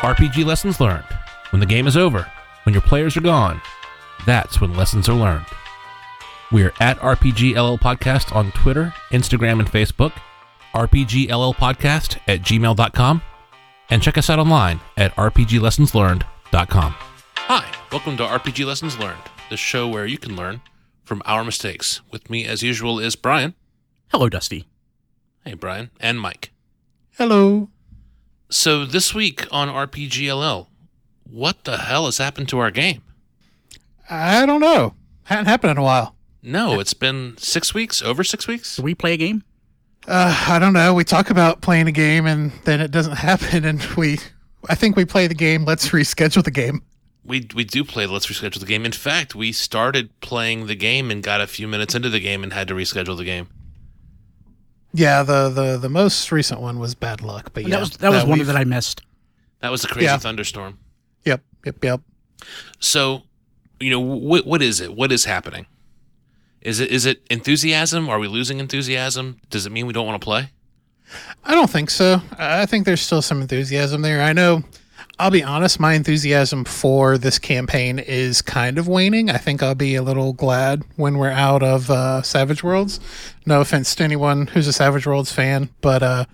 RPG lessons learned. When the game is over, when your players are gone, that's when lessons are learned. We are at RPGLL Podcast on Twitter, Instagram, and Facebook, RPGLLPodcast at gmail.com, and check us out online at RPGLessonsLearned.com. Hi, welcome to RPG Lessons Learned, the show where you can learn from our mistakes. With me, as usual, is Brian. Hello, Dusty. Hey, Brian. And Mike. Hello. So, this week on RPGLL, what the hell has happened to our game? I don't know. Hadn't happened in a while. No, it's been six weeks, over six weeks. Do we play a game? Uh, I don't know. We talk about playing a game and then it doesn't happen, and we, I think we play the game. Let's reschedule the game. We we do play Let's Reschedule the Game. In fact, we started playing the game and got a few minutes into the game and had to reschedule the game. Yeah, the the the most recent one was bad luck, but yeah, that was that was one that I missed. That was a crazy Yeah. thunderstorm. Yep, yep, yep. So, you know, what what is it? What is happening? Is it is it enthusiasm? Are we losing enthusiasm? Does it mean we don't want to play? I don't think so. I think there's still some enthusiasm there. I know. I'll be honest, my enthusiasm for this campaign is kind of waning. I think I'll be a little glad when we're out of uh, Savage Worlds. No offense to anyone who's a Savage Worlds fan, but uh,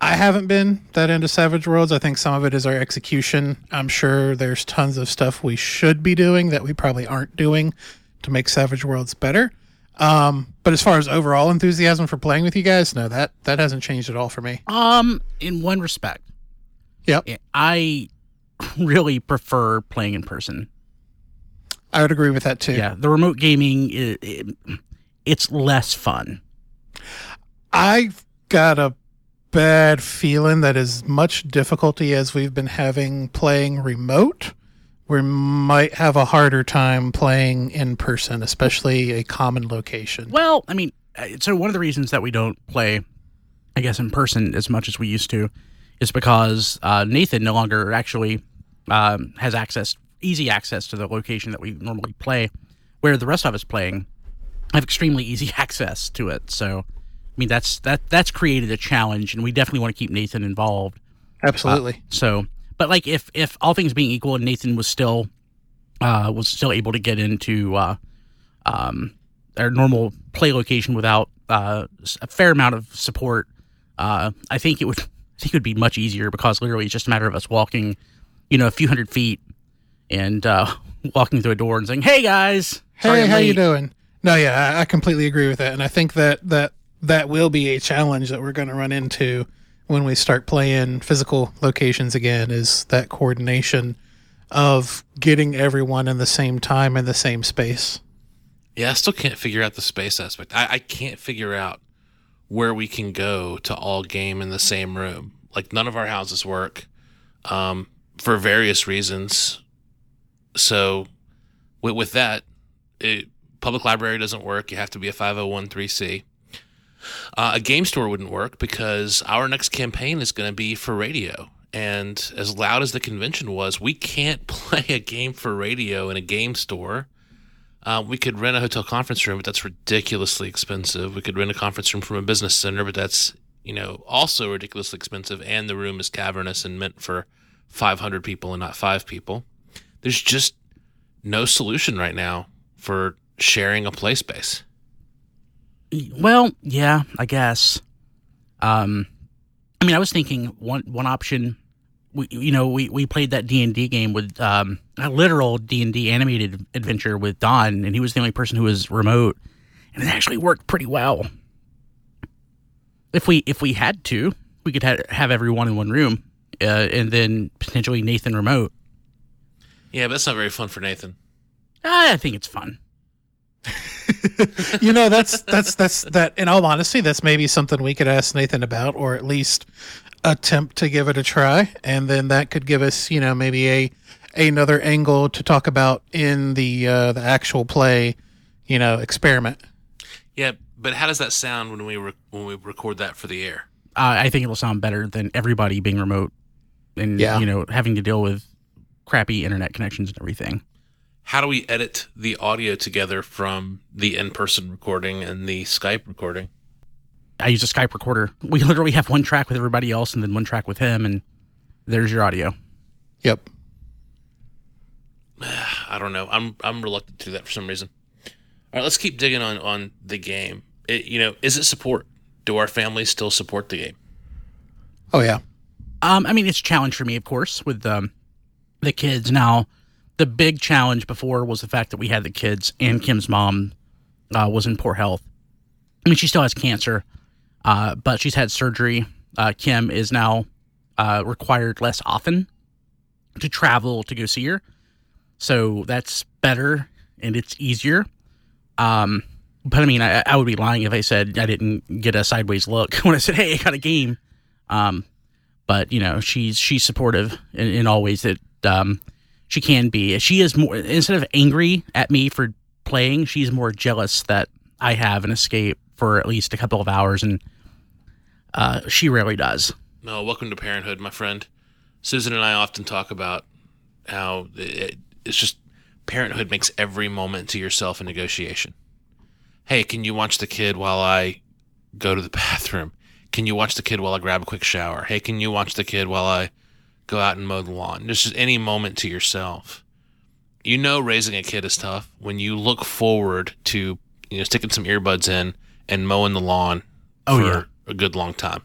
I haven't been that into Savage Worlds. I think some of it is our execution. I'm sure there's tons of stuff we should be doing that we probably aren't doing to make Savage Worlds better. Um, but as far as overall enthusiasm for playing with you guys, no, that that hasn't changed at all for me. Um, in one respect, Yep. I really prefer playing in person. I would agree with that too. Yeah, the remote gaming, it, it, it's less fun. I've got a bad feeling that as much difficulty as we've been having playing remote, we might have a harder time playing in person, especially a common location. Well, I mean, uh, so one of the reasons that we don't play, I guess, in person as much as we used to, is because uh, Nathan no longer actually um, has access, easy access to the location that we normally play, where the rest of us playing have extremely easy access to it. So, I mean, that's that that's created a challenge, and we definitely want to keep Nathan involved. Absolutely. So, but like if if all things being equal, and Nathan was still uh, was still able to get into uh, um, our normal play location without uh, a fair amount of support, uh, I think it would I think it would be much easier because literally it's just a matter of us walking, you know, a few hundred feet and uh, walking through a door and saying, "Hey guys, sorry hey, I'm how you doing? No, yeah, I, I completely agree with that, and I think that that that will be a challenge that we're going to run into when we start playing physical locations again. Is that coordination of getting everyone in the same time in the same space? Yeah, I still can't figure out the space aspect. I, I can't figure out where we can go to all game in the same room. Like none of our houses work um, for various reasons. So with, with that, it, public library doesn't work. You have to be a 501c. Uh, a game store wouldn't work because our next campaign is going to be for radio. And as loud as the convention was, we can't play a game for radio in a game store. Uh, we could rent a hotel conference room, but that's ridiculously expensive. We could rent a conference room from a business center, but that's you know also ridiculously expensive. And the room is cavernous and meant for 500 people and not five people. There's just no solution right now for sharing a play space. Well, yeah, I guess. Um, I mean, I was thinking one one option. We, you know, we, we played that D and D game with um, a literal D and D animated adventure with Don, and he was the only person who was remote, and it actually worked pretty well. If we if we had to, we could ha- have everyone in one room, uh, and then potentially Nathan remote. Yeah, but that's not very fun for Nathan. I think it's fun. you know that's that's that's that in all honesty that's maybe something we could ask nathan about or at least attempt to give it a try and then that could give us you know maybe a another angle to talk about in the uh the actual play you know experiment Yeah, but how does that sound when we re- when we record that for the air? uh, I think it'll sound better than everybody being remote and Yeah. you know having to deal with crappy internet connections and everything. How do we edit the audio together from the in-person recording and the Skype recording? I use a Skype recorder. We literally have one track with everybody else and then one track with him, and there's your audio. Yep. I don't know. I'm I'm reluctant to do that for some reason. All right, let's keep digging on on the game. It, you know, is it support? Do our families still support the game? Oh yeah. Um, I mean, it's a challenge for me, of course, with um, the kids. Now, the big challenge before was the fact that we had the kids and Kim's mom uh, was in poor health. I mean, she still has cancer, uh, but she's had surgery. Uh, Kim is now uh, required less often to travel to go see her. So that's better and it's easier. Um, but I mean, I, I would be lying if I said I didn't get a sideways look when I said, "Hey, I got a game." Um, but you know, she's she's supportive in, in all ways that um, she can be. She is more instead of angry at me for playing, she's more jealous that I have an escape for at least a couple of hours, and uh, she rarely does. No, welcome to parenthood, my friend. Susan and I often talk about how it, it's just parenthood makes every moment to yourself a negotiation. Hey, can you watch the kid while I go to the bathroom? Can you watch the kid while I grab a quick shower? Hey, can you watch the kid while I go out and mow the lawn? Just any moment to yourself. You know, raising a kid is tough when you look forward to you know sticking some earbuds in and mowing the lawn Oh, for yeah. A good long time.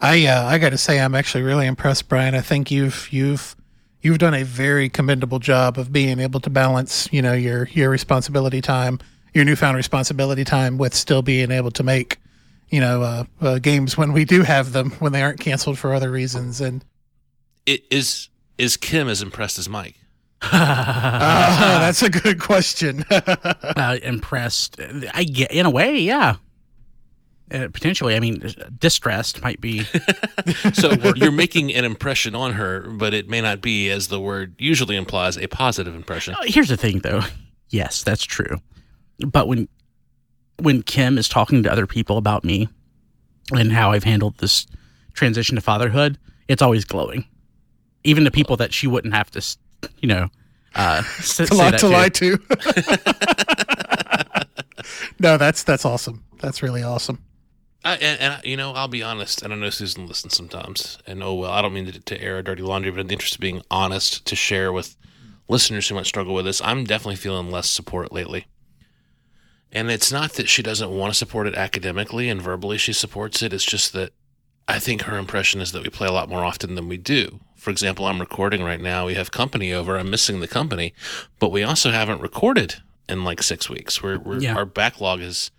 I uh, I got to say I'm actually really impressed, Brian. I think you've you've you've done a very commendable job of being able to balance, you know, your your responsibility time, your newfound responsibility time, with still being able to make, you know, uh, uh, games when we do have them when they aren't canceled for other reasons. And It is is Kim as impressed as Mike? uh, that's a good question. uh, impressed. I get in a way, yeah. Uh, potentially, I mean, distressed might be. So you're making an impression on her, but it may not be, as the word usually implies, a positive impression. Uh, Here's the thing, though. Yes, that's true. But when when Kim is talking to other people about me and how I've handled this transition to fatherhood, it's always glowing. Even the people that she wouldn't have to, you know, uh, s- a say lot that to lie to. no, that's that's awesome. That's really awesome. I, and, and you know, I'll be honest, and I know Susan listens sometimes. And oh well, I don't mean to, to air a dirty laundry, but in the interest of being honest, to share with listeners who might struggle with this, I'm definitely feeling less support lately. And it's not that she doesn't want to support it academically and verbally she supports it. It's just that I think her impression is that we play a lot more often than we do. For example, I'm recording right now. We have company over. I'm missing the company, but we also haven't recorded in like six weeks. We're, we're Yeah. our backlog is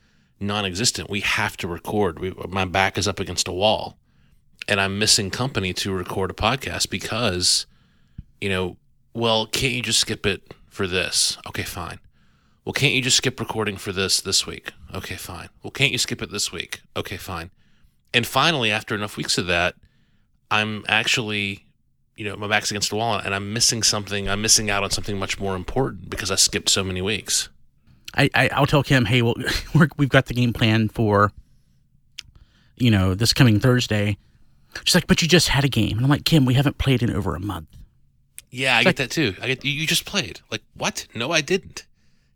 non-existent. We have to record. We, my back is up against a wall, and I'm missing company to record a podcast because, you know, well, can't you just skip it for this? Okay, fine. Well, can't you just skip recording for this this week? Okay, fine. Well, can't you skip it this week? Okay, fine. And finally, after enough weeks of that, I'm actually, you know, my back's against the wall and I'm missing something. I'm missing out on something much more important because I skipped so many weeks. I, I I'll tell Kim, hey, well, we're, we've got the game plan for, you know, this coming Thursday. She's like, but you just had a game, and I'm like, Kim, we haven't played in over a month. Yeah, I It's get like- that too. I get you just played. Like what? No, I didn't.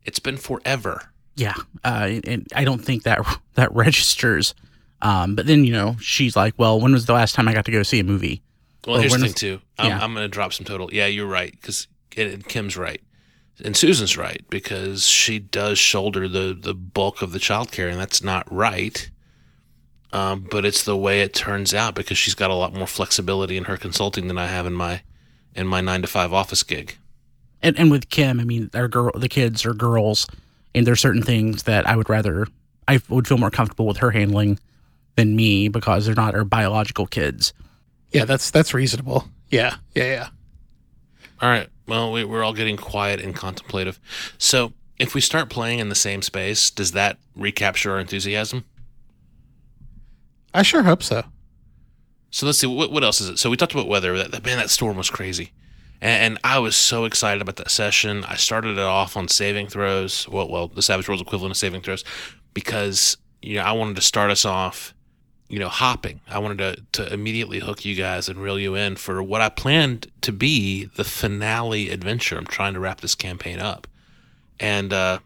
It's been forever. Yeah, uh, and I don't think that that registers. Um, but then you know, she's like, well, when was the last time I got to go see a movie? Well, Or here's the thing too. I'm, yeah. I'm going to drop some total. Yeah, you're right because Kim's right, and Susan's right because she does shoulder the the bulk of the childcare, and that's not right. Um, but it's the way it turns out because she's got a lot more flexibility in her consulting than I have in my in my nine to five office gig. And and with Kim, I mean, our girl, the kids are girls, and there's certain things that I would rather, I would feel more comfortable with her handling than me because they're not our biological kids. Yeah, that's that's reasonable. Yeah, yeah, yeah. All right. Well, we, we're all getting quiet and contemplative. So, if we start playing in the same space, does that recapture our enthusiasm? I sure hope so. So let's see what what else is it. So we talked about weather. That, that man, that storm was crazy, and, and I was so excited about that session. I started it off on saving throws. Well, well, the Savage Worlds equivalent of saving throws, because you know I wanted to start us off, you know, hopping. I wanted to to immediately hook you guys and reel you in for what I planned to be the finale adventure. I'm trying to wrap this campaign up, and uh,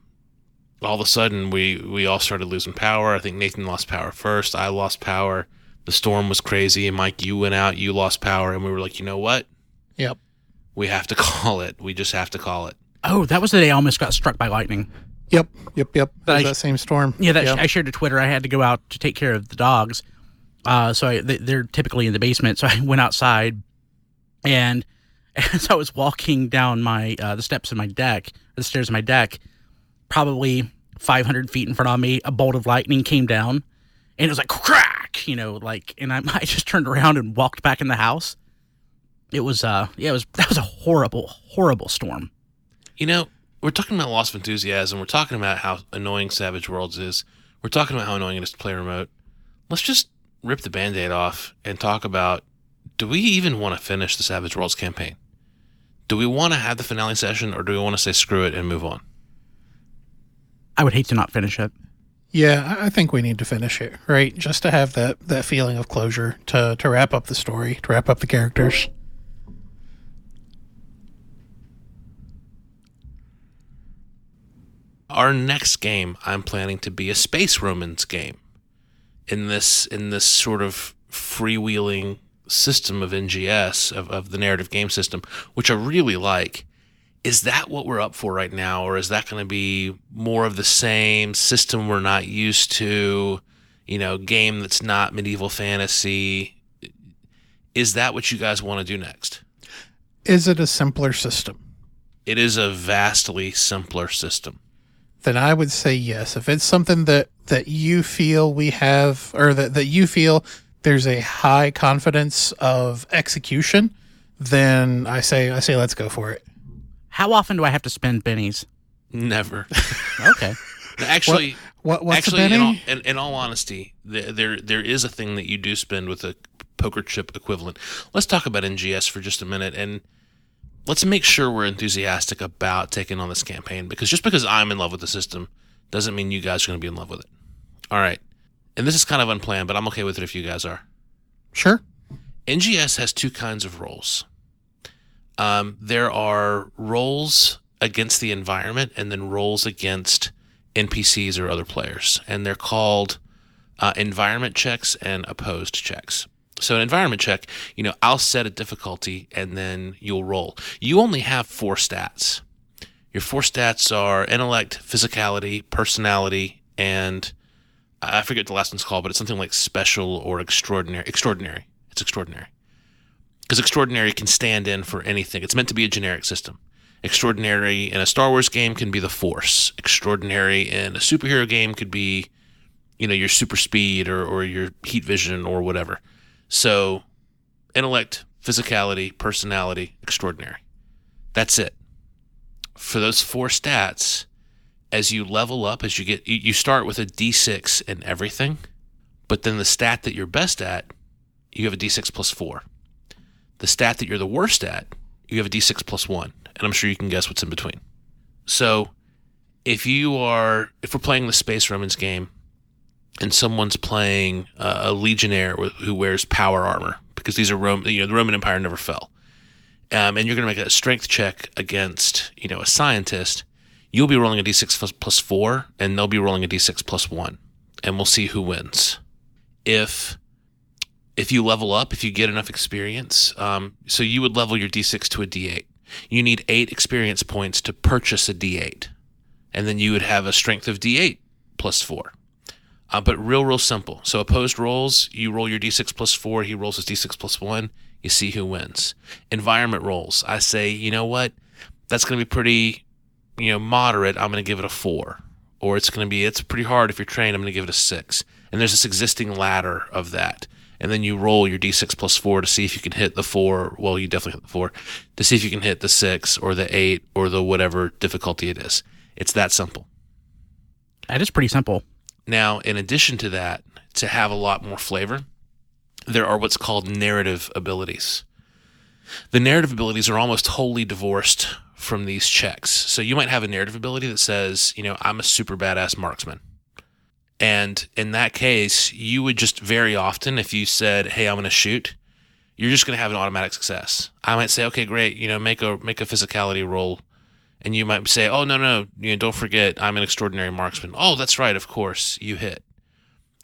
all of a sudden we we all started losing power. I think Nathan lost power first. I lost power. The storm was crazy. And Mike, you went out, you lost power, and we were like, you know what? Yep. We have to call it. We just have to call it. Oh, that was the day I almost got struck by lightning. Yep. Yep. Yep. But That, I- that same storm. Yeah, that Yep. I shared to Twitter. I had to go out to take care of the dogs. Uh, so I, they, they're typically in the basement. So I went outside, and as I was walking down my uh, the steps of my deck, the stairs of my deck, probably 500 feet in front of me, a bolt of lightning came down, and it was like crack, you know, like, and I, I just turned around and walked back in the house. It was, uh, yeah, it was that was a horrible, horrible storm. You know, we're talking about loss of enthusiasm. We're talking about how annoying Savage Worlds is. We're talking about how annoying it is to play remote. Let's just rip the band aid off and talk about do we even want to finish the Savage Worlds campaign? Do we want to have the finale session or do we want to say screw it and move on? I would hate to not finish it. Yeah, I- I think we need to finish it, right? Just to have that that feeling of closure, to to wrap up the story, to wrap up the characters. Our next game I'm planning to be a Space Romans game. In this in this sort of freewheeling system of NGS of, of the narrative game system, which I really like. Is that what we're up for right now, or is that going to be more of the same system we're not used to? You know, game that's not medieval fantasy. Is that what you guys want to do next? Is it a simpler system? It is a vastly simpler system. Then I would say yes. If it's something that that you feel we have, or that that you feel there's a high confidence of execution, then I say I say let's go for it. How often do I have to spend bennies? Never. Okay. Actually, What what's actually, the in all, in, in all honesty, there, there there is a thing that you do spend with a poker chip equivalent. Let's talk about NGS for just a minute, and let's make sure we're enthusiastic about taking on this campaign. Because just because I'm in love with the system doesn't mean you guys are going to be in love with it. All right, and this is kind of unplanned, but I'm okay with it if you guys are. Sure. NGS has two kinds of roles. Um, there are roles against the environment and then roles against NPCs or other players. And they're called uh, environment checks and opposed checks. So, an environment check, you know, I'll set a difficulty and then you'll roll. You only have four stats. Your four stats are intellect, physicality, personality, and I forget the last one's called, but it's something like special or extraordinary. Extraordinary. It's extraordinary. Because extraordinary can stand in for anything. It's meant to be a generic system. Extraordinary in a Star Wars game can be the Force. Extraordinary in a superhero game could be, you know, your super speed or, or your heat vision or whatever. So, intellect, physicality, personality, extraordinary. That's it. For those four stats, as you level up, as you get, you, start with a d6 in everything, but then the stat that you're best at, you have a d6 plus four. The stat that you're the worst at, you have a d6 plus one. And I'm sure you can guess what's in between. So if you are, if we're playing the Space Romans game and someone's playing uh, a legionnaire wh- who wears power armor, because these are Rome, you know, the Roman Empire never fell. Um, and you're going to make a strength check against, you know, a scientist, you'll be rolling a d6 plus, plus four, and they'll be rolling a d6 plus one, and we'll see who wins. If if you level up, if you get enough experience, um, so you would level your d6 to a d8. You need eight experience points to purchase a d8, and then you would have a strength of d8 plus four. Uh, but real, real simple. So opposed rolls, you roll your d6 plus four, he rolls his d6 plus one, you see who wins. Environment rolls, I say, you know what? That's going to be pretty, you know, moderate. I'm going to give it a four. Or it's going to be, it's pretty hard if you're trained. I'm going to give it a six. And there's this existing ladder of that. And then you roll your d6 plus four to see if you can hit the four. Well, you definitely hit the four to see if you can hit the six or the eight or the whatever difficulty it is. It's that simple. That is pretty simple. Now, in addition to that, to have a lot more flavor, there are what's called narrative abilities. The narrative abilities are almost wholly divorced from these checks. So you might have a narrative ability that says, you know, I'm a super badass marksman. And in that case, you would just very often, if you said, "Hey, I'm going to shoot," you're just going to have an automatic success. I might say, "Okay, great. You know, make a make a physicality roll," and you might say, "Oh no, no, you know, don't forget, I'm an extraordinary marksman." Oh, that's right, of course, you hit.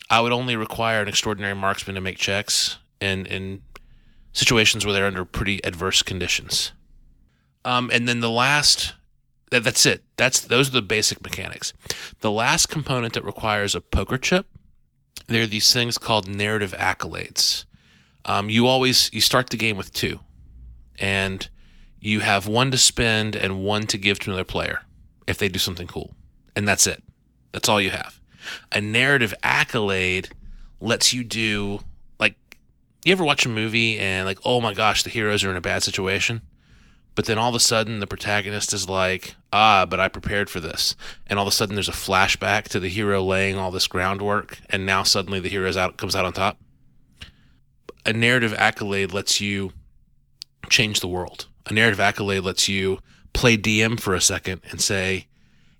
I would only require an extraordinary marksman to make checks in in situations where they're under pretty adverse conditions. Um, and then the last, that, that's it. That's those are the basic mechanics. The last component that requires a poker chip, there are these things called narrative accolades. Um, you always you start the game with two, and you have one to spend and one to give to another player if they do something cool, and that's it. That's all you have. A narrative accolade lets you do like you ever watch a movie and like oh my gosh the heroes are in a bad situation? But then all of a sudden the protagonist is like ah but i prepared for this. And all of a sudden there's a flashback to the hero laying all this groundwork and now suddenly the hero's out comes out on top. A narrative accolade lets you change the world a narrative accolade lets you play dm for a second and say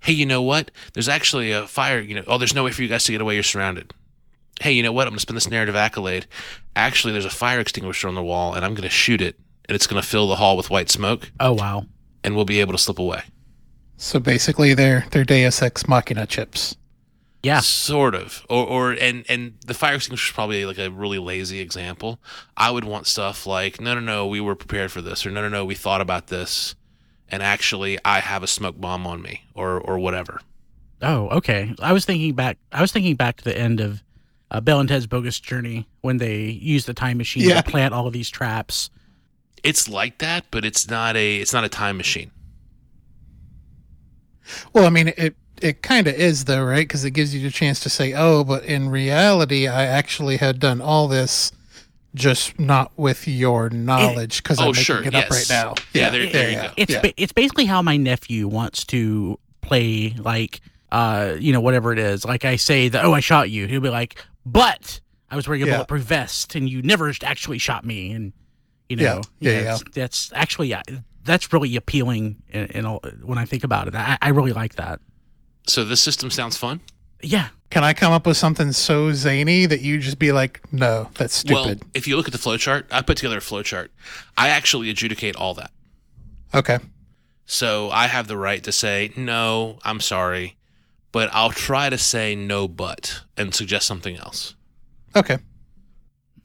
hey you know what there's actually a fire you know oh there's no way for you guys to get away you're surrounded hey, you know what? I'm going to spend this narrative accolade. Actually, there's a fire extinguisher on the wall, and I'm going to shoot it, and it's going to fill the hall with white smoke, Oh wow. and we'll be able to slip away. So basically, they're they're Deus Ex Machina chips. Yeah. Sort of. Or, or and, and the fire extinguisher is probably like a really lazy example. I would want stuff like, no, no, no, we were prepared for this, or no, no, no, we thought about this, and actually, I have a smoke bomb on me, or, or whatever. Oh, okay. I was thinking back. I was thinking back to the end of uh, Bill and Ted's Bogus Journey when they use the time machine Yeah. to plant all of these traps. It's like that, but it's not a it's not a time machine. Well, I mean, it it kind of is though, right? Because it gives you the chance to say, "Oh, but in reality, I actually had done all this, just not with your knowledge, because Oh, I'm making sure, it yes. up right now." Yeah, there- there you go. It's Yeah. ba- it's basically how my nephew wants to play like uh you know whatever it is. Like I say that oh I shot you. He'll be like, but I was wearing a Yeah. bulletproof vest and you never actually shot me. And you know Yeah. Yeah, yeah. it's- that's actually yeah, that's really appealing. In, in all, when I think about it, I, I really like that. So this system sounds fun. Yeah. Can I come up with something so zany that you just be like, "No, that's stupid." Well, if you look at the flowchart, I put together a flowchart. I actually adjudicate all that. okay. So I have the right to say, no, I'm sorry, but I'll try to say no, but, and suggest something else. Okay.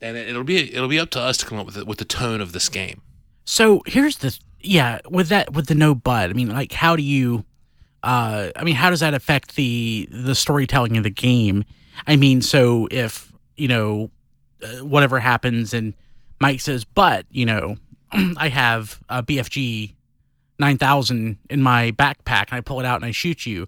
And it, it'll be it'll be up to us to come up with it, with the tone of this game. So here's the yeah with that with the no but I mean like how do you uh I mean how does that affect the the storytelling of the game? I mean so if you know uh, whatever happens and Mike says but you know I have a BFG 9000 in my backpack and I pull it out and I shoot you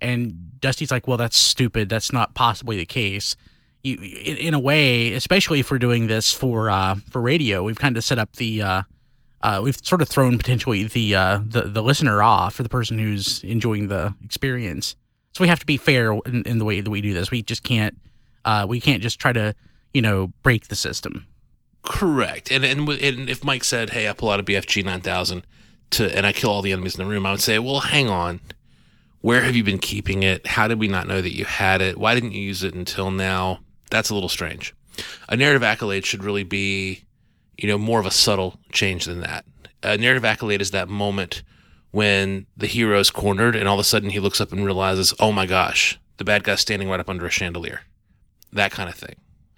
and Dusty's like well that's stupid that's not possibly the case. You, in, in a way, especially if we're doing this for uh, for radio, we've kind of set up the uh, uh, we've sort of thrown potentially the, uh, the the listener off for the person who's enjoying the experience. So we have to be fair in, in the way that we do this. We just can't uh, we can't just try to you know break the system. Correct. And and, and if Mike said, "Hey, I pull out a BFG 9000 to and I kill all the enemies in the room," I would say, "Well, hang on. Where have you been keeping it? How did we not know that you had it? Why didn't you use it until now?" That's a little strange. A narrative accolade should really be, you know, more of a subtle change than that. A narrative accolade is that moment when the hero is cornered and all of a sudden he looks up and realizes, "Oh my gosh, the bad guy's standing right up under a chandelier." That kind of thing.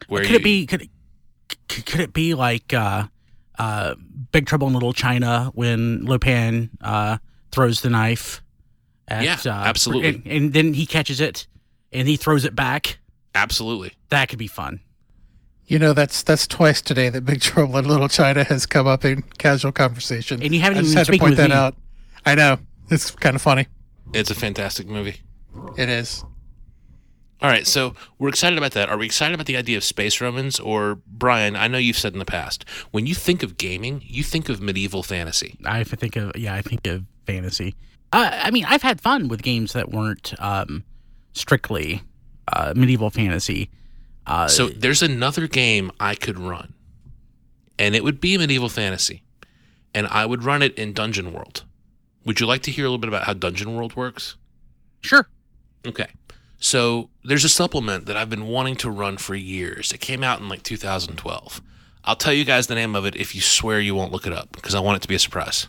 Where could you, it be could it, could it be like uh, uh, Big Trouble in Little China when Lo Pan uh, throws the knife? At, Yeah, uh, absolutely. And, and then he catches it and he throws it back. Absolutely. That could be fun. You know, that's that's twice today that Big Trouble in Little China has come up in casual conversation. And you haven't I just even had to point that me. out. I know it's kind of funny. It's a fantastic movie. It is. All right, so we're excited about that. Are we excited about the idea of space Romans? Or, Brian, I know you've said in the past, when you think of gaming, you think of medieval fantasy. I think of yeah, I think of fantasy. Uh, I mean, I've had fun with games that weren't um, strictly uh, medieval fantasy. Uh, So there's another game I could run, and it would be medieval fantasy, and I would run it in Dungeon World. Would you like to hear a little bit about how Dungeon World works? sure. Okay. So there's a supplement that I've been wanting to run for years. It came out in like 2012. I'll tell you guys the name of it if you swear you won't look it up because I want it to be a surprise.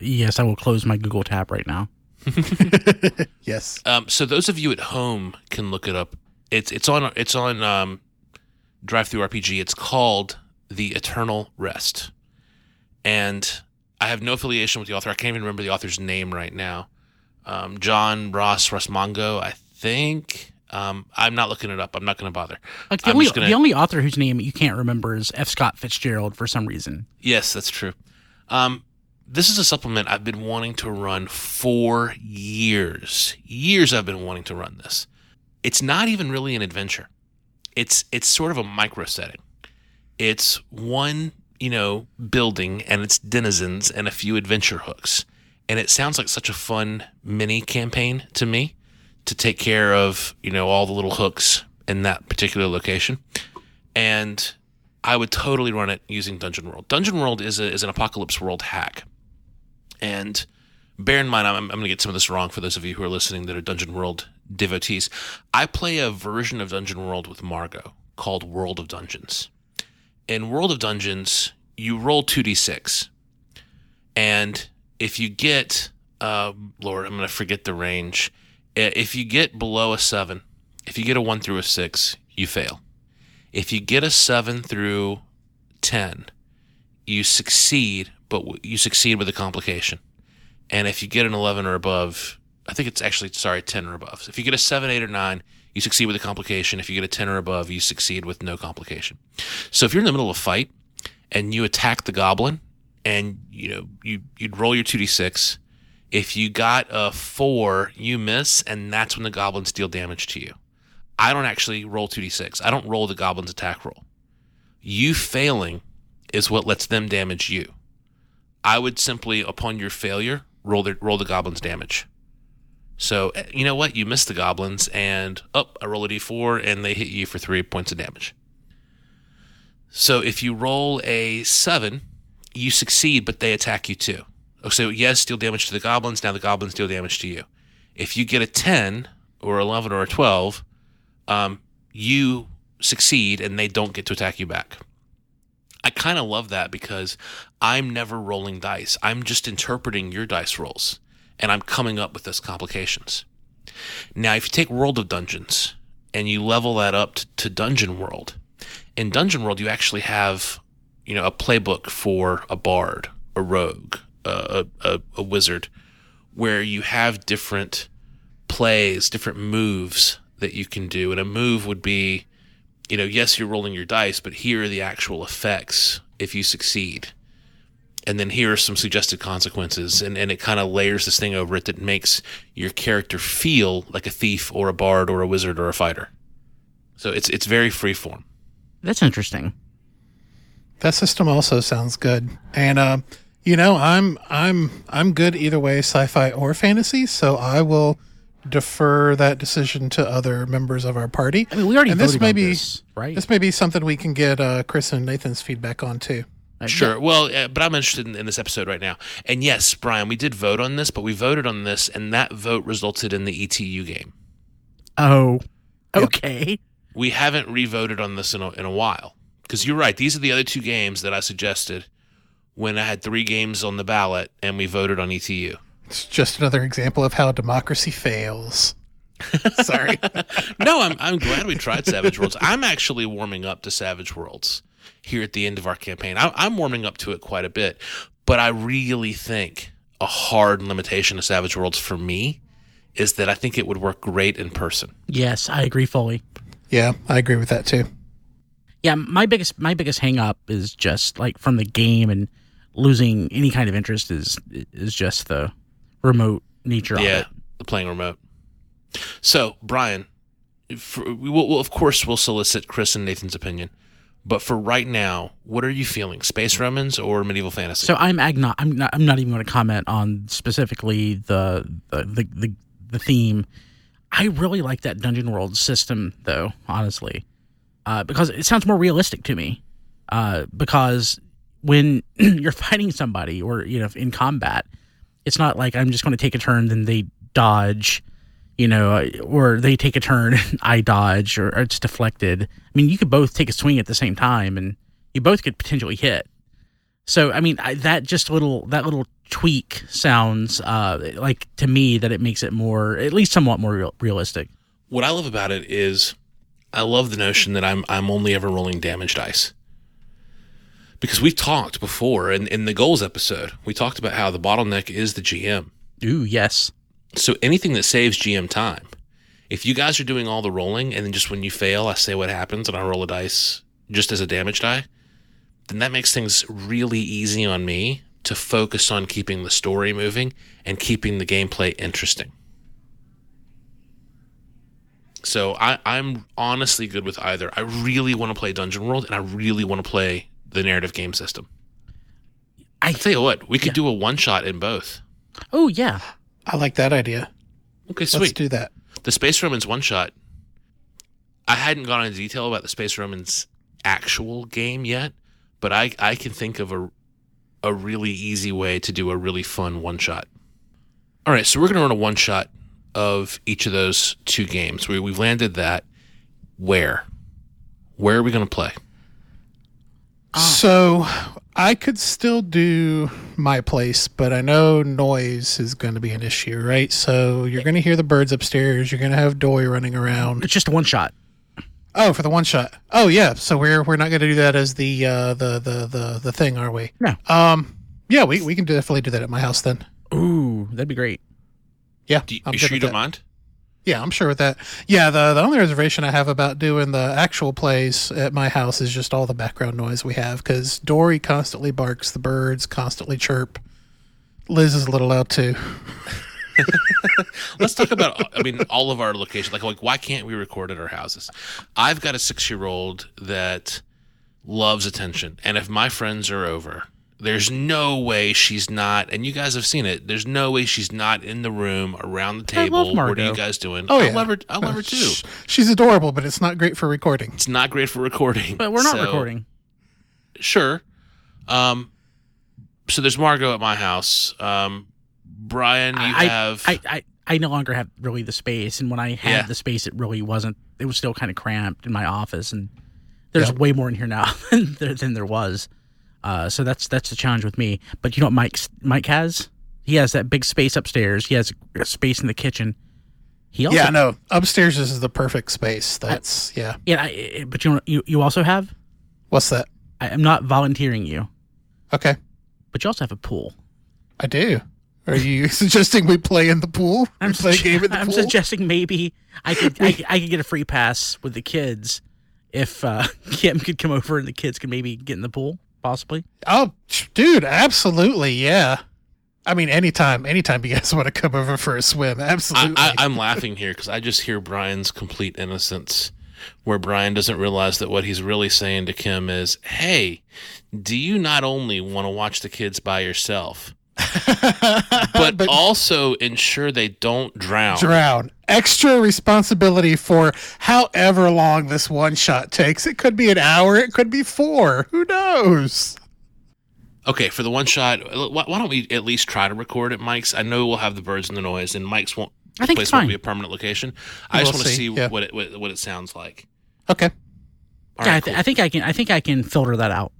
Yes, I will close my Google tab right now. Yes. Um, so those of you at home can look it up. It's it's on it's on um, DriveThruRPG. It's called The Eternal Rest. And I have no affiliation with the author. I can't even remember the author's name right now. Um, John Ross Rusmongo, I think. Um, I'm not looking it up. I'm not going to bother. Like the I'm only, gonna- the only author whose name you can't remember is F. Scott Fitzgerald for some reason. Yes, that's true. Um, this is a supplement I've been wanting to run for years. Years I've been wanting to run this. It's not even really an adventure. It's it's sort of a micro setting. It's one, you know, building and its denizens and a few adventure hooks. And it sounds like such a fun mini campaign to me to take care of, you know, all the little hooks in that particular location. And I would totally run it using Dungeon World. Dungeon World is a, is an apocalypse world hack, and bear in mind, I'm, I'm going to get some of this wrong for those of you who are listening that are Dungeon World devotees. I play a version of Dungeon World with Margot called World of Dungeons. In World of Dungeons, you roll two d six, and if you get, uh, Lord, I'm going to forget the range. If you get below a seven, if you get a one through a six, you fail. If you get a 7 through 10, you succeed, but you succeed with a complication. And if you get an 11 or above, I think it's actually, sorry, 10 or above. If you get a 7, 8, or 9, you succeed with a complication. If you get a 10 or above, you succeed with no complication. So if you're in the middle of a fight and you attack the goblin and, you know, you, you'd roll your 2d6. If you got a 4, you miss, and that's when the goblins deal damage to you. I don't actually roll 2d6. I don't roll the goblin's attack roll. You failing is what lets them damage you. I would simply, upon your failure, roll the roll the goblin's damage. So eh, you know what? You miss the goblins, and up, I roll a d4, and they hit you for three points of damage. So if you roll a seven, you succeed, but they attack you too. Oh, So yes, deal damage to the goblins. Now the goblins deal damage to you. If you get a ten or eleven or a twelve, um, you succeed and they don't get to attack you back. I kind of love that because I'm never rolling dice. I'm just interpreting your dice rolls and I'm coming up with those complications. Now, if you take World of Dungeons and you level that up to, to Dungeon World, in Dungeon World, you actually have, you know, a playbook for a bard, a rogue, a, a, a wizard, where you have different plays, different moves that you can do. And a move would be, you know, yes, you're rolling your dice, but here are the actual effects if you succeed. And then here are some suggested consequences. And, and it kind of layers this thing over it that makes your character feel like a thief or a bard or a wizard or a fighter. So it's it's very freeform. That's interesting. That system also sounds good. And uh, you know, I'm I'm I'm good either way, sci-fi or fantasy, so I will defer that decision to other members of our party. I mean, we already and this may on be this, right? this may be something we can get uh, Chris and Nathan's feedback on too. Uh, Sure. Well, uh, but I'm interested in, in this episode right now. And yes, Brian, we did vote on this, but we voted on this, and that vote resulted in the ETU game. Oh, okay. we haven't re-voted on this in a, in a while because you're right these are the other two games that i suggested when i had three games on the ballot and we voted on etu It's just another example of how democracy fails. Sorry. no I'm, I'm glad we tried savage worlds i'm actually warming up to savage worlds here at the end of our campaign I, i'm warming up to it quite a bit but i really think a hard limitation of savage worlds for me is that i think it would work great in person Yes, I agree fully. yeah, I agree with that too. Yeah, my biggest my biggest hang up is just like from the game and losing any kind of interest is is just the remote nature of yeah it. the playing remote so brian for, we will we'll- of course we'll solicit chris and nathan's opinion but for right now what are you feeling space romans or medieval fantasy So I'm agno- I'm not I'm not even going to comment on specifically the the, the the the theme. I really like that Dungeon World system though, honestly. Uh, because it sounds more realistic to me. Uh, because when you're fighting somebody or you know in combat, it's not like I'm just going to take a turn then they dodge, you know, or they take a turn and I dodge or, or it's deflected. I mean, you could both take a swing at the same time and you both could potentially hit. So I mean I, that just little that little tweak sounds uh, like to me that it makes it more at least somewhat more real, realistic. what i love about it is i love the notion that i'm i'm only ever rolling damage dice because we've talked before in, in the goals episode, we talked about how the bottleneck is the GM. Ooh, yes. So anything that saves GM time, if you guys are doing all the rolling and then just when you fail, I say what happens and I roll a dice just as a damage die, then that makes things really easy on me to focus on keeping the story moving and keeping the gameplay interesting. So I, I'm honestly good with either. I really want to play Dungeon World and I really want to play the narrative game system. I I tell you what, we could Yeah. do a one shot in both. Oh yeah. I like that idea. Okay, sweet. Let's do that. the Space Romans one shot. I hadn't gone into detail about the Space Romans actual game yet, but I I can think of a a really easy way to do a really fun one shot. All right, so we're gonna run a one shot of each of those two games. We we've landed that. Where? Where are we gonna play? So I could still do my place, but I know noise is going to be an issue, right? So you're going to hear the birds upstairs. You're going to have Doy running around. It's just a one shot. Oh, for the one shot. Oh, yeah. So we're we're not going to do that as the uh, the the the the thing, are we? No. Um. Yeah, we we can definitely do that at my house then. Ooh, that'd be great. Yeah. Do you, I'm you sure you don't that. mind? Yeah, I'm sure with that. Yeah, the the only reservation I have about doing the actual plays at my house is just all the background noise we have because Dory constantly barks, the birds constantly chirp. Liz is a little loud too. Let's talk about. I mean, all of our locations. Like, like, why can't we record at our houses? I've got a six-year-old that loves attention, and if my friends are over, there's no way she's not. And you guys have seen it. There's no way she's not in the room around the I love table. What are you guys doing? Oh, I yeah. love her. I love her too. She's adorable, but it's not great for recording. It's not great for recording, But we're not So, recording. Sure. Um. So there's Margot at my house. Um, Brian, you I, have. I, I I no longer have really the space, and when I had Yeah. the space, it really wasn't. It was still kind of cramped in my office, and there's Yep. way more in here now than there, than there was. Uh, so that's that's the challenge with me. But you know what Mike's Mike has? He has that big space upstairs. He has a space in the kitchen. He also Yeah, no. Upstairs is the perfect space. That's yeah. yeah. I, but you know you you also have. What's that? I, I'm not volunteering you, Okay, but you also have a pool. I do. Are you suggesting we play in the pool? I'm, play sugge- game in the I'm pool. suggesting maybe I could, I I could get a free pass with the kids if uh, Kim could come over and the kids could maybe get in the pool, possibly. Oh, dude, absolutely, yeah. I mean, anytime, anytime you guys want to come over for a swim, absolutely. I, I'm laughing here because I just hear Brian's complete innocence, where Brian doesn't realize that what he's really saying to Kim is, "Hey, do you not only want to watch the kids by yourself, but, But- also ensure they don't drown?" drown. Extra responsibility for however long this one shot takes. It could be an hour. It could be four. Who knows? Okay, for the one shot, why why don't we at least try to record it, Mike's? I know we'll have the birds and the noise, and Mike's won't. I think place it's won't be a permanent location. I just We'll want to see, see yeah. what it what, what it sounds like. Okay. All yeah, right, I, th- cool. I think I can. I think I can filter that out.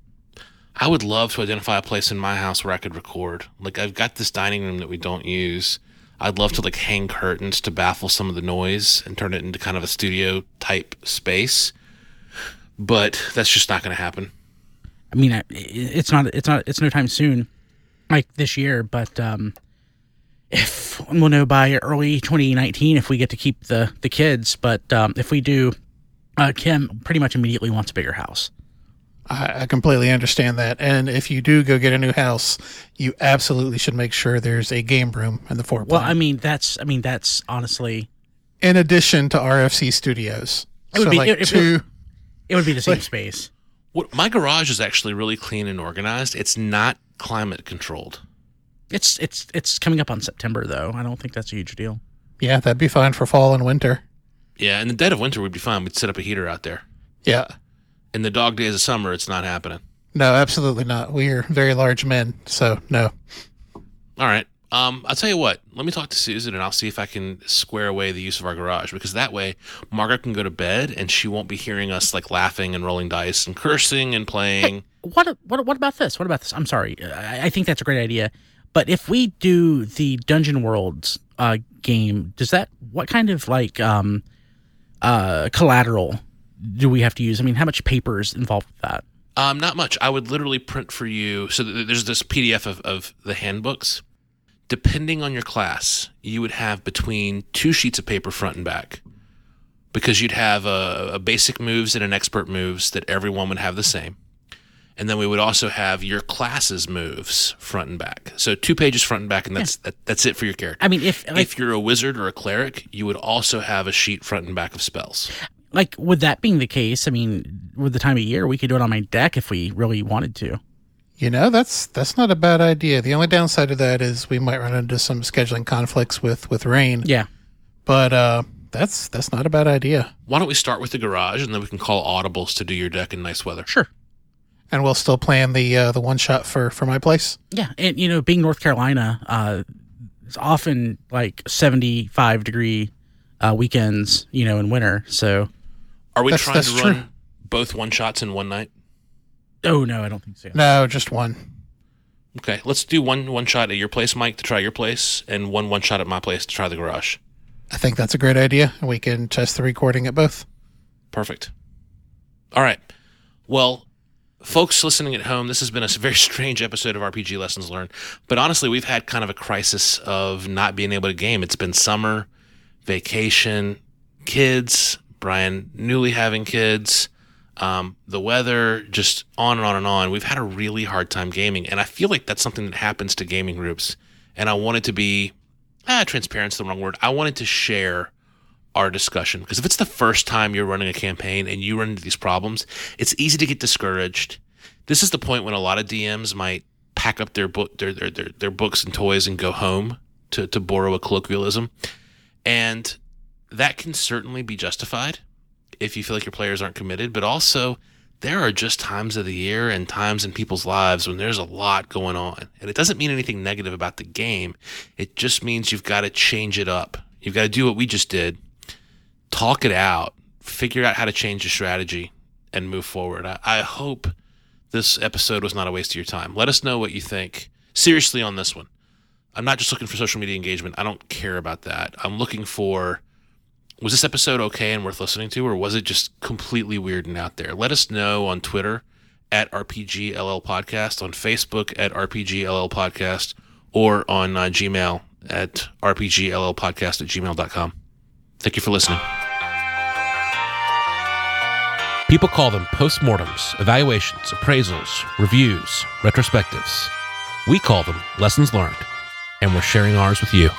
I would love to identify a place in my house where I could record. Like I've got this dining room that we don't use. I'd love to like hang curtains to baffle some of the noise and turn it into kind of a studio type space. But that's just not going to happen. I mean, it's not. It's not. It's no time soon, like this year. But um, if we'll know by early 2019 if we get to keep the the kids. But um, if we do, uh, Kim pretty much immediately wants a bigger house. I, I completely understand that. And if you do go get a new house, you absolutely should make sure there's a game room in the foreplay. Well, I mean, that's. I mean, that's honestly. in addition to RFC Studios. It would so be- like it- it- two. It would be the same Like- space. What my garage is actually really clean and organized. It's not climate controlled. It's it's it's coming up on September though. I don't think that's a huge deal. yeah, that'd be fine for fall and winter. Yeah, in the dead of winter we'd be fine. We'd set up a heater out there. Yeah. In the dog days of summer, it's not happening. No, absolutely not. We are very large men, so no. All right. Um, I'll tell you what. Let me talk to Susan, and I'll see if I can square away the use of our garage because that way Margaret can go to bed and she won't be hearing us like laughing and rolling dice and cursing and playing. What what what about this? What about this? I'm sorry. I, I think that's a great idea. But if we do the Dungeon Worlds uh, game, does that what kind of like um, uh, collateral do we have to use? I mean, how much paper is involved with that? Um, not much. I would literally print for you. So there's this PDF of, of the handbooks. Depending on your class, you would have between two sheets of paper front and back because you'd have a, a basic moves and an expert moves that everyone would have the same. And then we would also have your class's moves front and back. So two pages front and back, and that's that, that's it for your character. I mean, if like, if you're a wizard or a cleric, you would also have a sheet front and back of spells. Like with that being the case, I mean, with the time of year, we could do it on my deck if we really wanted to. You know, that's that's not a bad idea. The only downside of that is we might run into some scheduling conflicts with with rain. Yeah. But uh that's that's not a bad idea. Why don't we start with the garage, and then we can call audibles to do your deck in nice weather. Sure. And we'll still plan the uh, the one shot for for my place. Yeah, and you know, being North Carolina, uh, it's often like seventy-five degree uh, weekends, you know, in winter. So, Are we That's- trying that's to true. run both one shots in one night? oh no, I don't think so. No, just one. Okay, let's do one one shot at your place, Mike, to try your place, and one one shot at my place to try the garage. I think that's a great idea. We can test the recording at both. Perfect. All right. Well, folks listening at home, this has been a very strange episode of RPG Lessons Learned. But honestly, we've had kind of a crisis of not being able to game. It's been summer, vacation, kids, Brian newly having kids, um, the weather, just on and on and on. We've had a really hard time gaming. And I feel like that's something that happens to gaming groups. And I wanted to be, ah, transparent's the wrong word. I wanted to share our discussion because if it's the first time you're running a campaign and you run into these problems, it's easy to get discouraged. This is the point when a lot of DMs might pack up their book their their their, their books and toys and go home to to borrow a colloquialism. And that can certainly be justified if you feel like your players aren't committed, but also there are just times of the year and times in people's lives when there's a lot going on. And it doesn't mean anything negative about the game. It just means you've got to change it up. You've got to do what we just did talk it out, figure out how to change your strategy, and move forward. I, I hope this episode was not a waste of your time. Let us know what you think. Seriously, on this one, I'm not just looking for social media engagement. I don't care about that. I'm looking for was this episode okay and worth listening to, or was it just completely weird and out there? Let us know on Twitter at RPGLL Podcast, on Facebook at RPGLL Podcast, or on uh, Gmail at RPGLLpodcast at gmail.com. Thank you for listening. People call them postmortems, evaluations, appraisals, reviews, retrospectives. We call them lessons learned, and we're sharing ours with you.